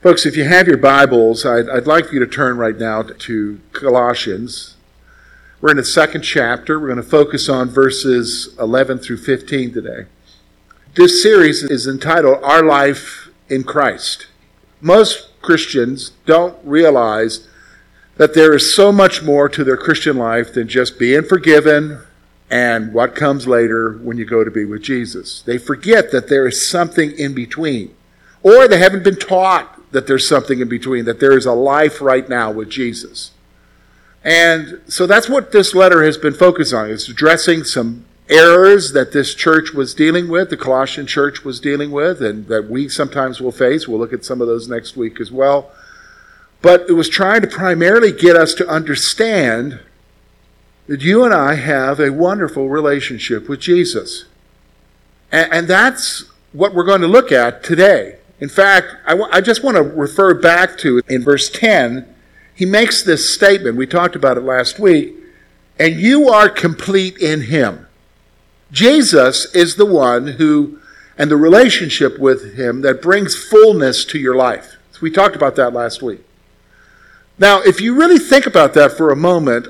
Folks, if you have your Bibles, I'd, I'd like you to turn right now to Colossians. We're in the second chapter. We're going to focus on verses 11 through 15 today. This series is entitled Our Life in Christ. Most Christians don't realize that there is so much more to their Christian life than just being forgiven and what comes later when you go to be with Jesus. They forget that there is something in between, or they haven't been taught that there's something in between, that there is a life right now with Jesus. And so that's what this letter has been focused on. It's addressing some errors that this church was dealing with, the Colossian church was dealing with, and that we sometimes will face. We'll look at some of those next week as well. But it was trying to primarily get us to understand that you and I have a wonderful relationship with Jesus. And, and that's what we're going to look at today. In fact, I, w- I just want to refer back to in verse 10, he makes this statement. We talked about it last week. And you are complete in him. Jesus is the one who, and the relationship with him that brings fullness to your life. We talked about that last week. Now, if you really think about that for a moment,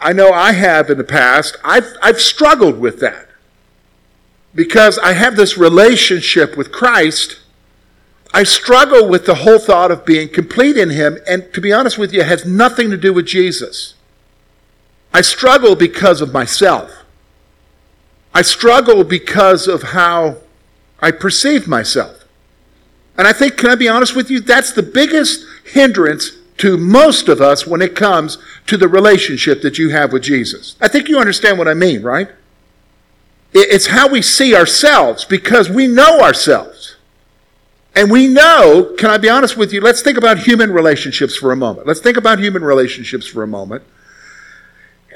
I know I have in the past, I've, I've struggled with that. Because I have this relationship with Christ I struggle with the whole thought of being complete in Him, and to be honest with you, it has nothing to do with Jesus. I struggle because of myself. I struggle because of how I perceive myself. And I think, can I be honest with you? That's the biggest hindrance to most of us when it comes to the relationship that you have with Jesus. I think you understand what I mean, right? It's how we see ourselves because we know ourselves. And we know, can I be honest with you? Let's think about human relationships for a moment. Let's think about human relationships for a moment.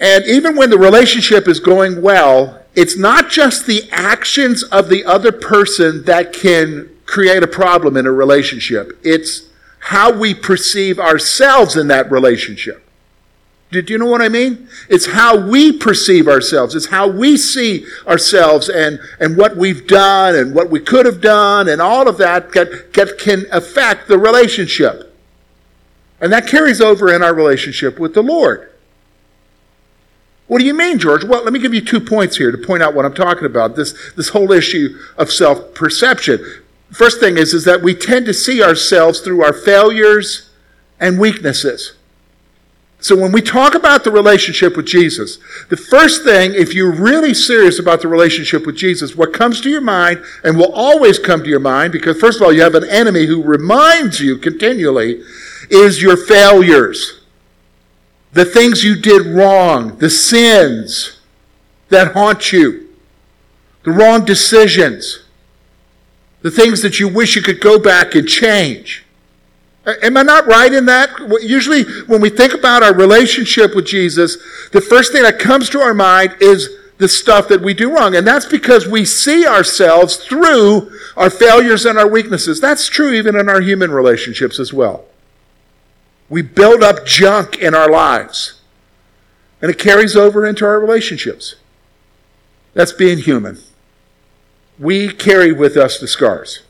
And even when the relationship is going well, it's not just the actions of the other person that can create a problem in a relationship. It's how we perceive ourselves in that relationship. Did you know what I mean? It's how we perceive ourselves. It's how we see ourselves and, and what we've done and what we could have done and all of that get, get, can affect the relationship. And that carries over in our relationship with the Lord. What do you mean, George? Well, let me give you two points here to point out what I'm talking about. This, this whole issue of self perception. First thing is, is that we tend to see ourselves through our failures and weaknesses. So when we talk about the relationship with Jesus, the first thing, if you're really serious about the relationship with Jesus, what comes to your mind and will always come to your mind, because first of all, you have an enemy who reminds you continually, is your failures. The things you did wrong, the sins that haunt you, the wrong decisions, the things that you wish you could go back and change. Am I not right in that? Usually, when we think about our relationship with Jesus, the first thing that comes to our mind is the stuff that we do wrong. And that's because we see ourselves through our failures and our weaknesses. That's true even in our human relationships as well. We build up junk in our lives, and it carries over into our relationships. That's being human. We carry with us the scars.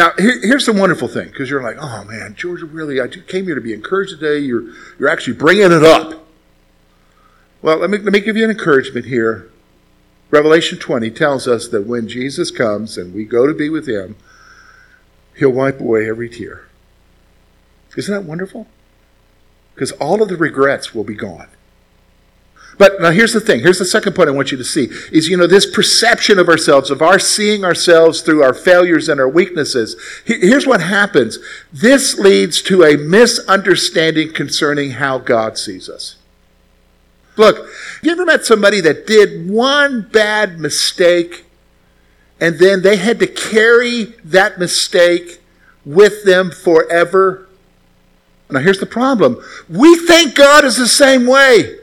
Now, here, here's the wonderful thing, because you're like, oh man, Georgia, really, I came here to be encouraged today. You're, you're actually bringing it up. Well, let me, let me give you an encouragement here. Revelation 20 tells us that when Jesus comes and we go to be with him, he'll wipe away every tear. Isn't that wonderful? Because all of the regrets will be gone. But now here's the thing. Here's the second point I want you to see is, you know, this perception of ourselves, of our seeing ourselves through our failures and our weaknesses. Here's what happens. This leads to a misunderstanding concerning how God sees us. Look, have you ever met somebody that did one bad mistake and then they had to carry that mistake with them forever? Now, here's the problem we think God is the same way.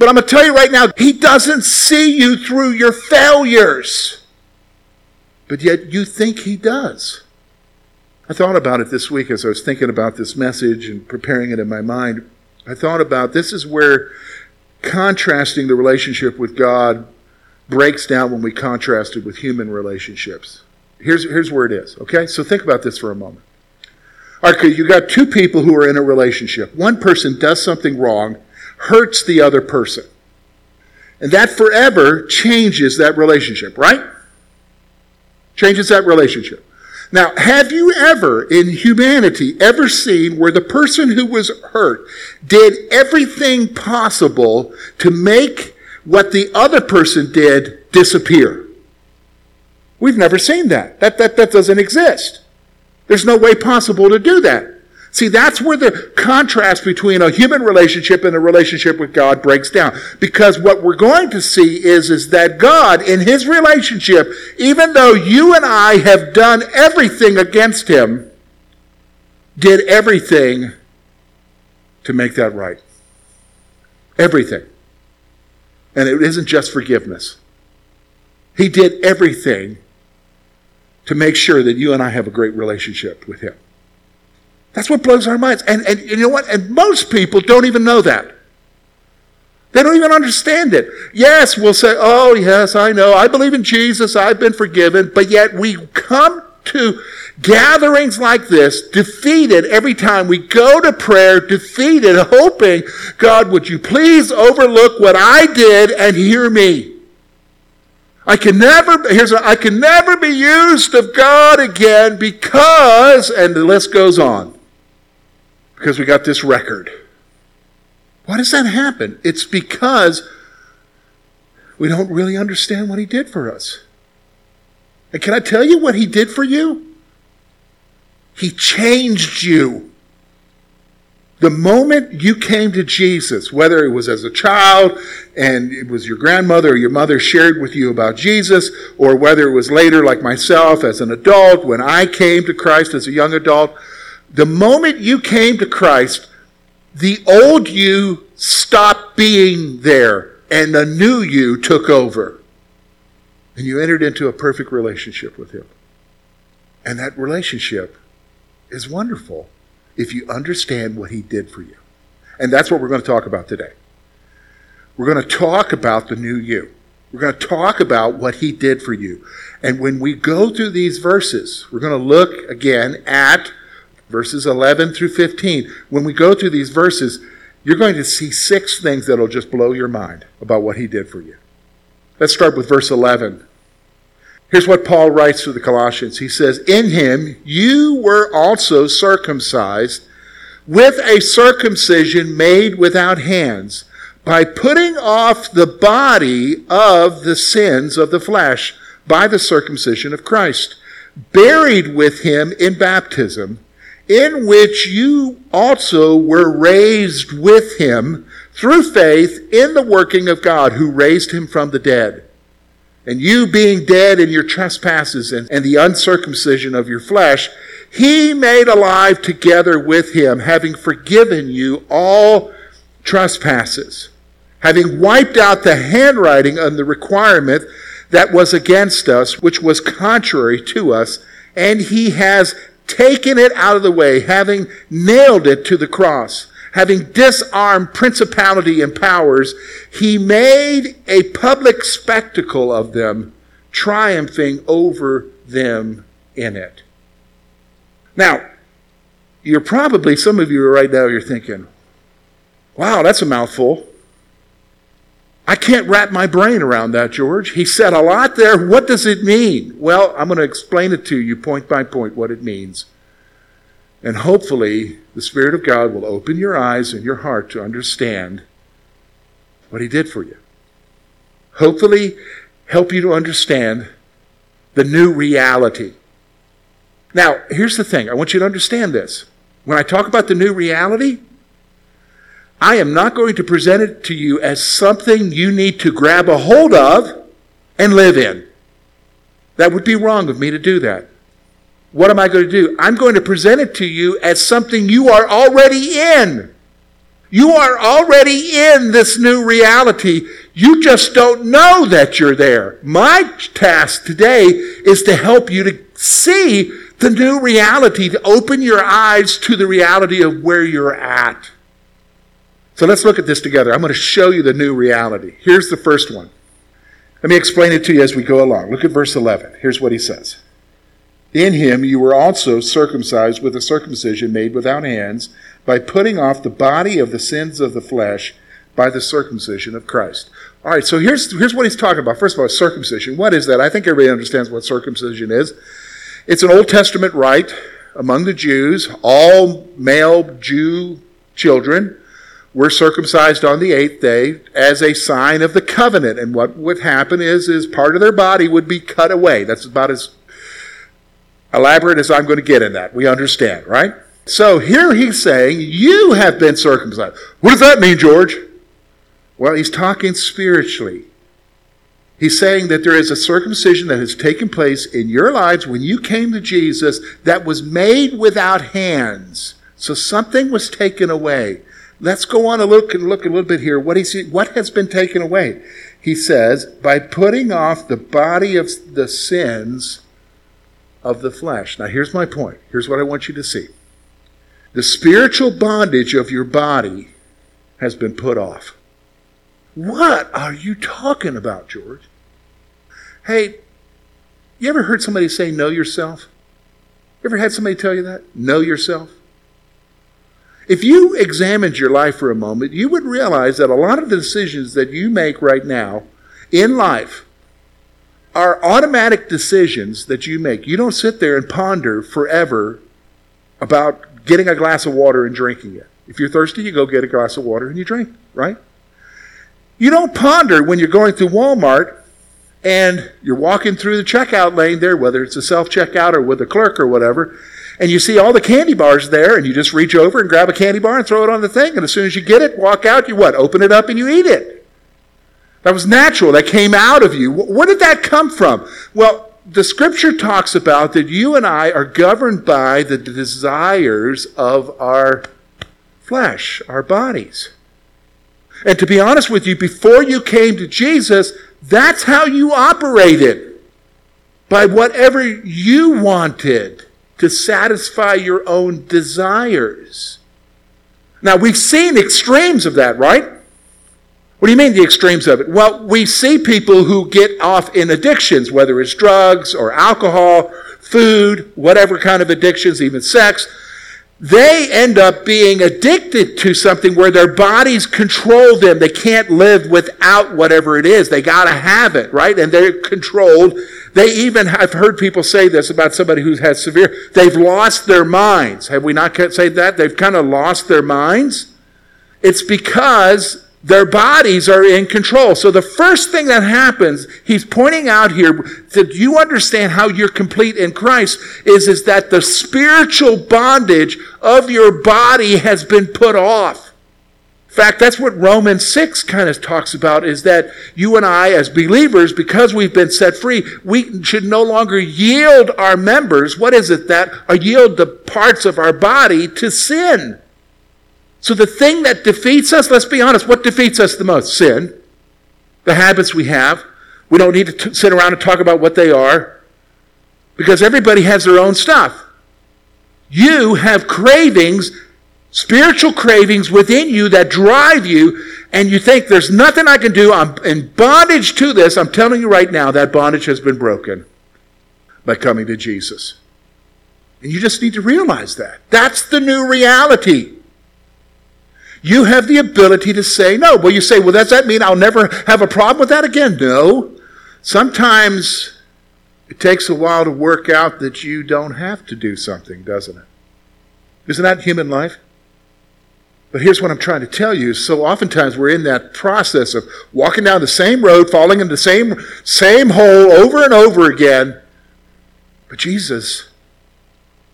But I'm going to tell you right now, He doesn't see you through your failures. But yet you think He does. I thought about it this week as I was thinking about this message and preparing it in my mind. I thought about this is where contrasting the relationship with God breaks down when we contrast it with human relationships. Here's, here's where it is, okay? So think about this for a moment. All right, you got two people who are in a relationship. One person does something wrong, hurts the other person. And that forever changes that relationship, right? Changes that relationship. Now, have you ever in humanity ever seen where the person who was hurt did everything possible to make what the other person did disappear? We've never seen that. That, that, that doesn't exist. There's no way possible to do that. See, that's where the contrast between a human relationship and a relationship with God breaks down. Because what we're going to see is, is that God, in his relationship, even though you and I have done everything against him, did everything to make that right. Everything. And it isn't just forgiveness. He did everything to make sure that you and I have a great relationship with him. That's what blows our minds. And, and you know what? And most people don't even know that. They don't even understand it. Yes, we'll say, oh, yes, I know. I believe in Jesus. I've been forgiven. But yet we come to gatherings like this defeated every time we go to prayer, defeated, hoping, God, would you please overlook what I did and hear me? I can never, here's I can never be used of God again because, and the list goes on because we got this record. Why does that happen? It's because we don't really understand what he did for us. And can I tell you what he did for you? He changed you. The moment you came to Jesus, whether it was as a child and it was your grandmother or your mother shared with you about Jesus, or whether it was later, like myself, as an adult, when I came to Christ as a young adult, the moment you came to Christ, the old you stopped being there and the new you took over. And you entered into a perfect relationship with Him. And that relationship is wonderful if you understand what He did for you. And that's what we're going to talk about today. We're going to talk about the new you. We're going to talk about what He did for you. And when we go through these verses, we're going to look again at verses 11 through 15. When we go through these verses, you're going to see six things that'll just blow your mind about what he did for you. Let's start with verse 11. Here's what Paul writes to the Colossians. He says, In him you were also circumcised with a circumcision made without hands, by putting off the body of the sins of the flesh by the circumcision of Christ, buried with him in baptism in which you also were raised with him through faith in the working of God who raised him from the dead. And you being dead in your trespasses and, and the uncircumcision of your flesh, he made alive together with him, having forgiven you all trespasses, having wiped out the handwriting and the requirement that was against us, which was contrary to us, and he has taken it out of the way, having nailed it to the cross, having disarmed principality and powers, he made a public spectacle of them, triumphing over them in it. Now, you're probably, some of you right now, you're thinking, wow, that's a mouthful. I can't wrap my brain around that, George. He said a lot there. What does it mean? Well, I'm going to explain it to you point by point what it means. And hopefully, the Spirit of God will open your eyes and your heart to understand what He did for you. Hopefully, help you to understand the new reality. Now, here's the thing I want you to understand this. When I talk about the new reality, I am not going to present it to you as something you need to grab a hold of and live in. That would be wrong of me to do that. what am I going to do? I'm going to present it to you as something you are already in. You are already in this new reality. You just don't know that you're there. My task today is to help you to see the new reality, to open your eyes to the reality of where you're at. So let's look at this together. I'm going to show you the new reality. Here's the first one. Let me explain it to you as we go along. Look at verse 11. Here's what he says In him you were also circumcised with a circumcision made without hands, by putting off the body of the sins of the flesh by the circumcision of Christ. All right, so here's, here's what he's talking about. First of all, circumcision. What is that? I think everybody understands what circumcision is. It's an Old Testament rite among the Jews. All male Jew children were circumcised on the eighth day as a sign of the covenant. And what would happen is, is part of their body would be cut away. That's about as elaborate as I'm going to get in that. We understand, right? So here he's saying, You have been circumcised. What does that mean, George? Well, he's talking spiritually. He's saying that there is a circumcision that has taken place in your lives when you came to Jesus that was made without hands. So something was taken away. Let's go on a look and look a little bit here. What, he, what has been taken away? He says, by putting off the body of the sins of the flesh. Now, here's my point. Here's what I want you to see. The spiritual bondage of your body has been put off. What are you talking about, George? Hey, you ever heard somebody say, know yourself? You ever had somebody tell you that? Know yourself? If you examined your life for a moment, you would realize that a lot of the decisions that you make right now in life are automatic decisions that you make. You don't sit there and ponder forever about getting a glass of water and drinking it. If you're thirsty, you go get a glass of water and you drink, right? You don't ponder when you're going through Walmart and you're walking through the checkout lane there, whether it's a self checkout or with a clerk or whatever, and you see all the candy bars there, and you just reach over and grab a candy bar and throw it on the thing, and as soon as you get it, walk out, you what? Open it up and you eat it. That was natural. That came out of you. Where did that come from? Well, the scripture talks about that you and I are governed by the desires of our flesh, our bodies. And to be honest with you, before you came to Jesus, that's how you operated. By whatever you wanted to satisfy your own desires. Now, we've seen extremes of that, right? What do you mean, the extremes of it? Well, we see people who get off in addictions, whether it's drugs or alcohol, food, whatever kind of addictions, even sex they end up being addicted to something where their bodies control them. They can't live without whatever it is. They got to have it, right? And they're controlled. They even, I've heard people say this about somebody who's had severe, they've lost their minds. Have we not said that? They've kind of lost their minds. It's because their bodies are in control. So the first thing that happens, he's pointing out here that you understand how you're complete in Christ is, is that the spiritual bondage of your body has been put off. In fact, that's what Romans 6 kind of talks about is that you and I, as believers, because we've been set free, we should no longer yield our members, what is it that, or yield the parts of our body to sin. So the thing that defeats us, let's be honest, what defeats us the most? Sin. The habits we have. We don't need to t- sit around and talk about what they are because everybody has their own stuff. You have cravings, spiritual cravings within you that drive you, and you think there's nothing I can do. I'm in bondage to this. I'm telling you right now, that bondage has been broken by coming to Jesus. And you just need to realize that. That's the new reality. You have the ability to say no. Well, you say, well, does that mean I'll never have a problem with that again? No. Sometimes it takes a while to work out that you don't have to do something, doesn't it? Isn't that human life? But here's what I'm trying to tell you. So oftentimes we're in that process of walking down the same road, falling into the same, same hole over and over again. But Jesus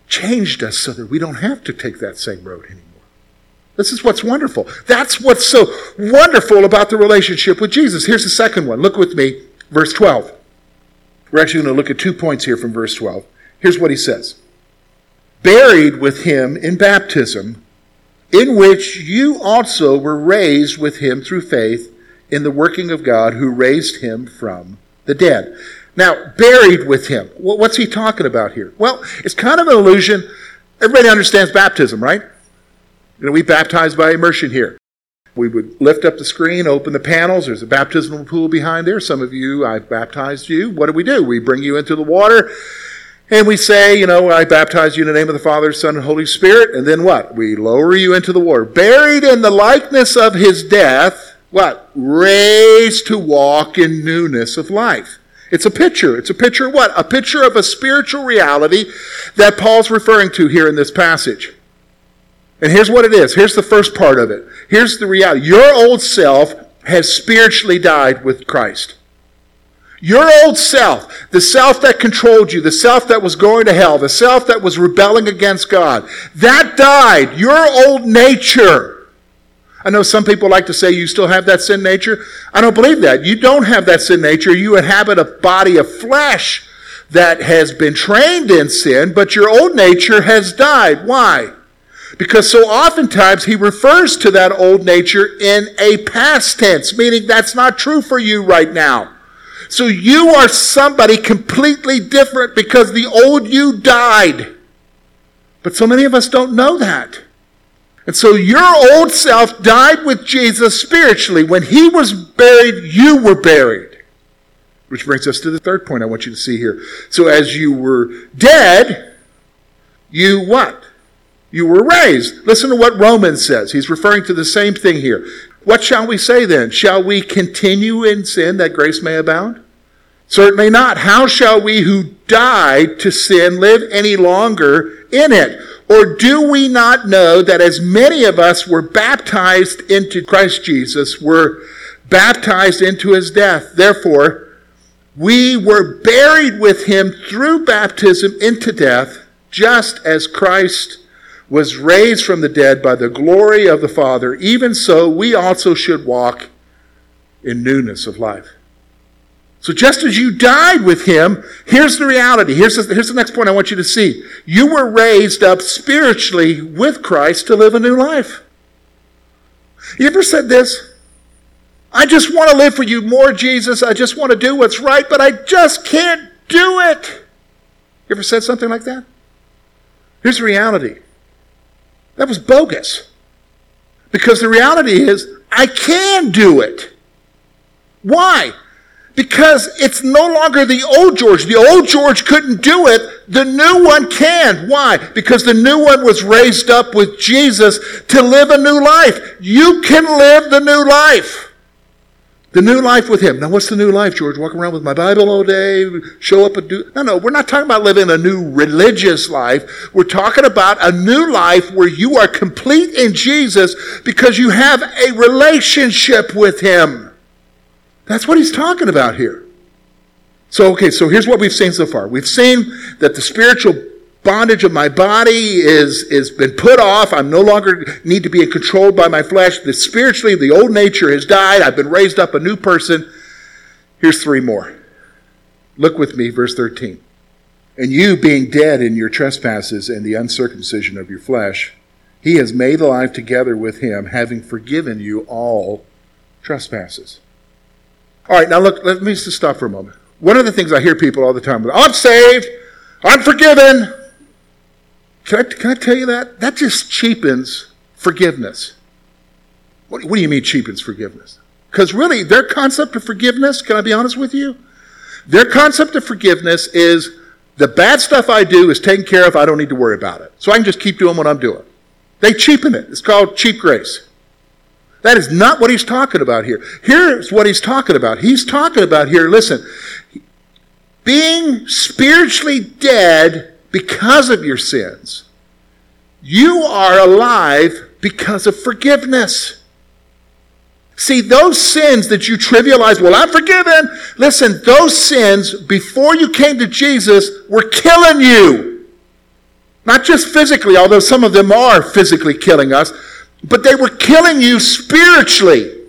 changed us so that we don't have to take that same road anymore. This is what's wonderful. That's what's so wonderful about the relationship with Jesus. Here's the second one. Look with me, verse 12. We're actually going to look at two points here from verse 12. Here's what he says buried with him in baptism, in which you also were raised with him through faith in the working of God who raised him from the dead. Now, buried with him. What's he talking about here? Well, it's kind of an illusion. Everybody understands baptism, right? You know, we baptize by immersion here. We would lift up the screen, open the panels. There's a baptismal pool behind there. Some of you, I've baptized you. What do we do? We bring you into the water. And we say, you know, I baptize you in the name of the Father, Son, and Holy Spirit. And then what? We lower you into the water. Buried in the likeness of his death, what? Raised to walk in newness of life. It's a picture. It's a picture of what? A picture of a spiritual reality that Paul's referring to here in this passage. And here's what it is. Here's the first part of it. Here's the reality. Your old self has spiritually died with Christ. Your old self, the self that controlled you, the self that was going to hell, the self that was rebelling against God, that died. Your old nature. I know some people like to say you still have that sin nature. I don't believe that. You don't have that sin nature. You inhabit a body of flesh that has been trained in sin, but your old nature has died. Why? Because so oftentimes he refers to that old nature in a past tense, meaning that's not true for you right now. So you are somebody completely different because the old you died. But so many of us don't know that. And so your old self died with Jesus spiritually. When he was buried, you were buried. Which brings us to the third point I want you to see here. So as you were dead, you what? You were raised. Listen to what Romans says. He's referring to the same thing here. What shall we say then? Shall we continue in sin that grace may abound? Certainly not. How shall we who died to sin live any longer in it? Or do we not know that as many of us were baptized into Christ Jesus, were baptized into his death? Therefore, we were buried with him through baptism into death, just as Christ was raised from the dead by the glory of the Father, even so we also should walk in newness of life. So just as you died with him, here's the reality. Here's the, here's the next point I want you to see. You were raised up spiritually with Christ to live a new life. You ever said this? I just want to live for you more, Jesus. I just want to do what's right, but I just can't do it. You ever said something like that? Here's the reality that was bogus. Because the reality is, I can do it. Why? Because it's no longer the old George. The old George couldn't do it. The new one can. Why? Because the new one was raised up with Jesus to live a new life. You can live the new life. The new life with Him. Now, what's the new life, George? Walk around with my Bible all day, show up and do. No, no, we're not talking about living a new religious life. We're talking about a new life where you are complete in Jesus because you have a relationship with Him. That's what He's talking about here. So, okay, so here's what we've seen so far. We've seen that the spiritual bondage of my body is, is been put off. I'm no longer need to be controlled by my flesh. The spiritually, the old nature has died. I've been raised up a new person. Here's three more. Look with me, verse 13. And you being dead in your trespasses and the uncircumcision of your flesh, he has made alive together with him, having forgiven you all trespasses. All right, now look, let me just stop for a moment. One of the things I hear people all the time, I'm saved, I'm forgiven, can I, can I tell you that? That just cheapens forgiveness. What, what do you mean cheapens forgiveness? Because really, their concept of forgiveness, can I be honest with you? Their concept of forgiveness is the bad stuff I do is taken care of, I don't need to worry about it. So I can just keep doing what I'm doing. They cheapen it. It's called cheap grace. That is not what he's talking about here. Here's what he's talking about. He's talking about here, listen, being spiritually dead because of your sins. You are alive because of forgiveness. See, those sins that you trivialize, well, I'm forgiven. Listen, those sins, before you came to Jesus, were killing you. Not just physically, although some of them are physically killing us, but they were killing you spiritually.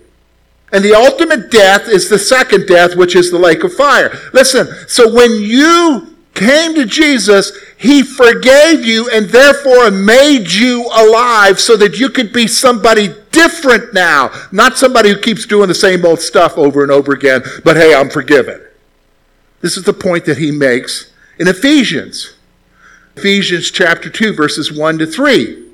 And the ultimate death is the second death, which is the lake of fire. Listen, so when you came to Jesus, He forgave you and therefore made you alive so that you could be somebody different now. Not somebody who keeps doing the same old stuff over and over again, but hey, I'm forgiven. This is the point that he makes in Ephesians. Ephesians chapter 2, verses 1 to 3.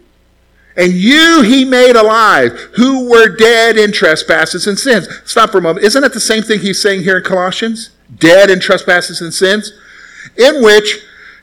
And you he made alive, who were dead in trespasses and sins. Stop for a moment. Isn't that the same thing he's saying here in Colossians? Dead in trespasses and sins? In which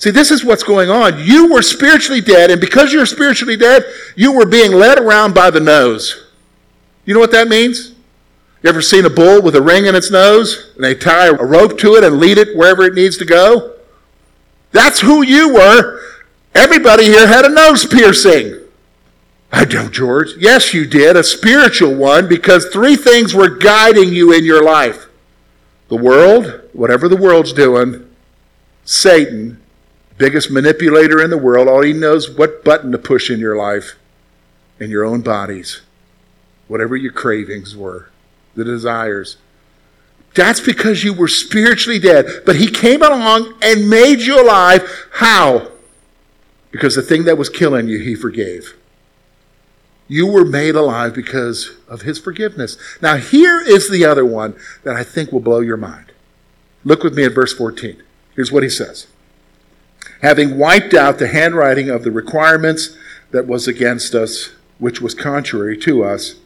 See, this is what's going on. You were spiritually dead, and because you're spiritually dead, you were being led around by the nose. You know what that means? You ever seen a bull with a ring in its nose, and they tie a rope to it and lead it wherever it needs to go? That's who you were. Everybody here had a nose piercing. I don't, George. Yes, you did, a spiritual one, because three things were guiding you in your life the world, whatever the world's doing, Satan, biggest manipulator in the world, all he knows what button to push in your life, in your own bodies, whatever your cravings were, the desires. That's because you were spiritually dead. But he came along and made you alive. How? Because the thing that was killing you, he forgave. You were made alive because of his forgiveness. Now, here is the other one that I think will blow your mind. Look with me at verse 14. Here's what he says Having wiped out the handwriting of the requirements that was against us, which was contrary to us,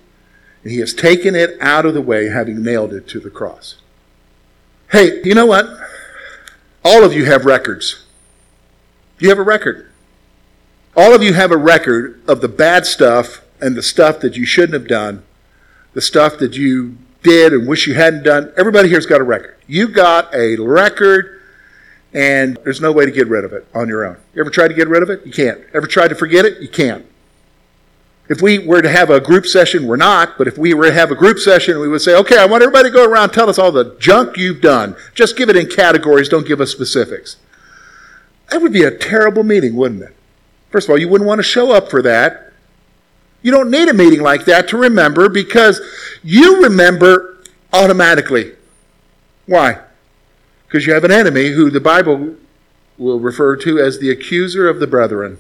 and he has taken it out of the way, having nailed it to the cross. Hey, you know what? All of you have records. You have a record. All of you have a record of the bad stuff and the stuff that you shouldn't have done, the stuff that you did and wish you hadn't done, everybody here's got a record. You got a record, and there's no way to get rid of it on your own. You ever tried to get rid of it? You can't. Ever tried to forget it? You can't. If we were to have a group session, we're not, but if we were to have a group session, we would say, okay, I want everybody to go around tell us all the junk you've done. Just give it in categories, don't give us specifics. That would be a terrible meeting, wouldn't it? First of all, you wouldn't want to show up for that. You don't need a meeting like that to remember because you remember automatically. Why? Because you have an enemy who the Bible will refer to as the accuser of the brethren.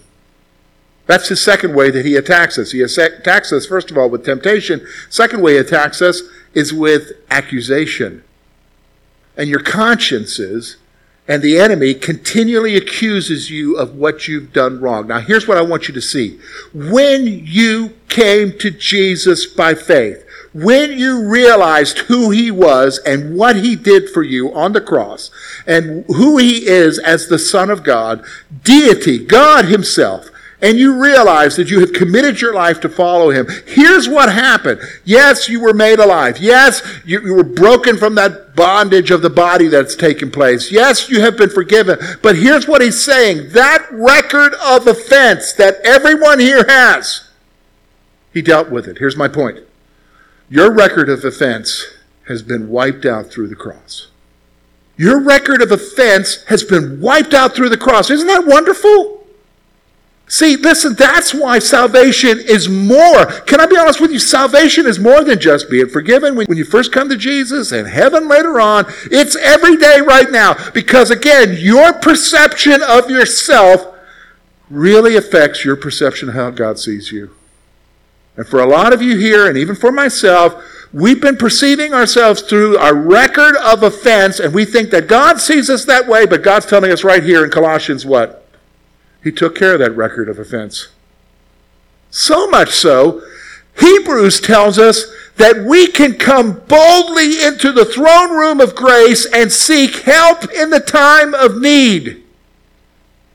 That's the second way that he attacks us. He attacks us, first of all, with temptation. Second way he attacks us is with accusation. And your consciences and the enemy continually accuses you of what you've done wrong. Now, here's what I want you to see. When you came to Jesus by faith, when you realized who he was and what he did for you on the cross, and who he is as the Son of God, deity, God himself, and you realize that you have committed your life to follow him, here's what happened. Yes, you were made alive. Yes, you, you, were broken from that bondage of the body that's taken place. Yes, you have been forgiven. But here's what he's saying. That record of offense that everyone here has, he dealt with it. Here's my point. Your record of offense has been wiped out through the cross. Your record of offense has been wiped out through the cross. Isn't that wonderful? See, listen, that's why salvation is more. Can I be honest with you? Salvation is more than just being forgiven when you first come to Jesus and heaven later on. It's every day right now. Because again, your perception of yourself really affects your perception of how God sees you. And for a lot of you here, and even for myself, we've been perceiving ourselves through our record of offense, and we think that God sees us that way, but God's telling us right here in Colossians what? He took care of that record of offense. So much so, Hebrews tells us that we can come boldly into the throne room of grace and seek help in the time of need.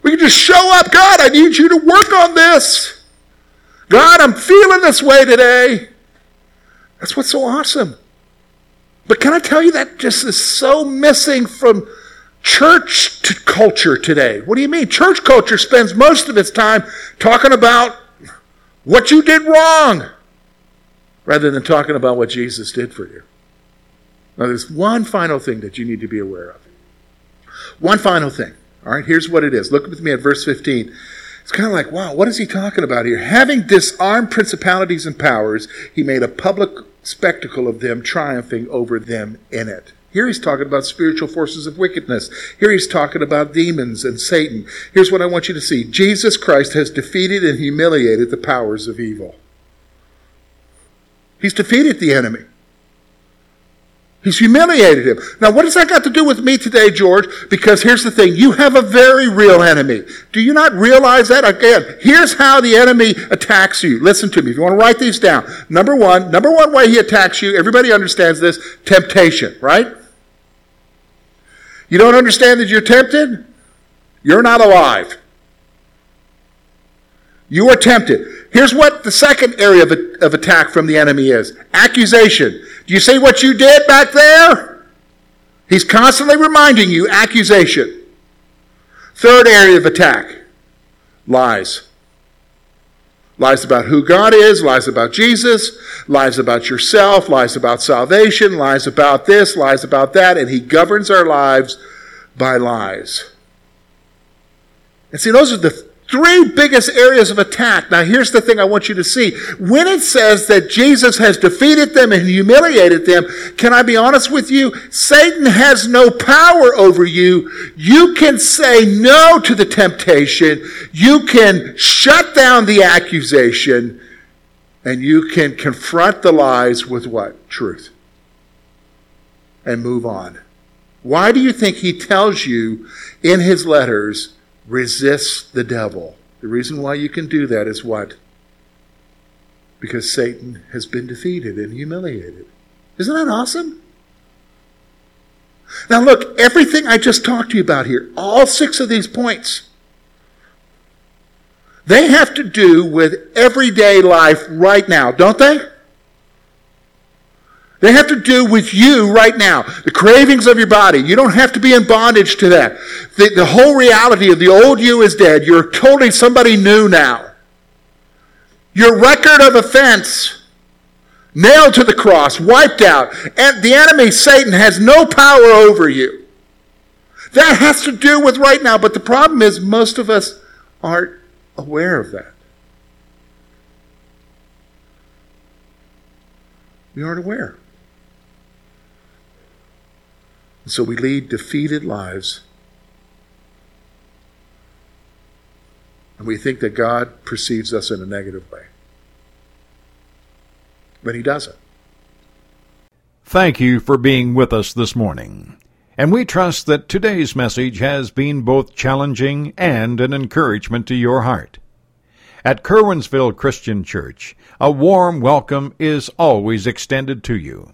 We can just show up. God, I need you to work on this. God, I'm feeling this way today. That's what's so awesome. But can I tell you that just is so missing from church t- culture today. What do you mean? Church culture spends most of its time talking about what you did wrong. rather than talking about what Jesus did for you. Now, there's one final thing that you need to be aware of. One final thing. All right, here's what it is. Look with me at verse 15. It's kind of like, wow, what is he talking about here? Having disarmed principalities and powers, he made a public spectacle of them, triumphing over them in it. Here he's talking about spiritual forces of wickedness. Here he's talking about demons and Satan. Here's what I want you to see Jesus Christ has defeated and humiliated the powers of evil. He's defeated the enemy. He's humiliated him. Now, what has that got to do with me today, George? Because here's the thing you have a very real enemy. Do you not realize that? Again, here's how the enemy attacks you. Listen to me. If you want to write these down, number one, number one way he attacks you, everybody understands this temptation, right? You don't understand that you're tempted? You're not alive. You are tempted. Here's what the second area of, of attack from the enemy is accusation. Do you see what you did back there? He's constantly reminding you accusation. Third area of attack lies. Lies about who God is, lies about Jesus, lies about yourself, lies about salvation, lies about this, lies about that, and He governs our lives by lies. And see, those are the three biggest areas of attack. Now, here's the thing I want you to see. When it says that Jesus has defeated them and humiliated them, can I be honest with you? Satan has no power over you. You can say no to the temptation. You can shut down the accusation. And you can confront the lies with what? Truth. And move on. Why do you think he tells you in his letters, resist the devil? The reason why you can do that is what? Because Satan has been defeated and humiliated. Isn't that awesome? Now, look, everything I just talked to you about here, all six of these points, they have to do with everyday life right now, don't they? They have to do with you right now. The cravings of your body. You don't have to be in bondage to that. The, the whole reality of the old you is dead. You're totally somebody new now. Your record of offense, nailed to the cross, wiped out. And the enemy, Satan, has no power over you. That has to do with right now. But the problem is, most of us aren't aware of that. We aren't aware. So we lead defeated lives. And we think that God perceives us in a negative way. But He doesn't. Thank you for being with us this morning. And we trust that today's message has been both challenging and an encouragement to your heart. At Curwensville Christian Church, a warm welcome is always extended to you.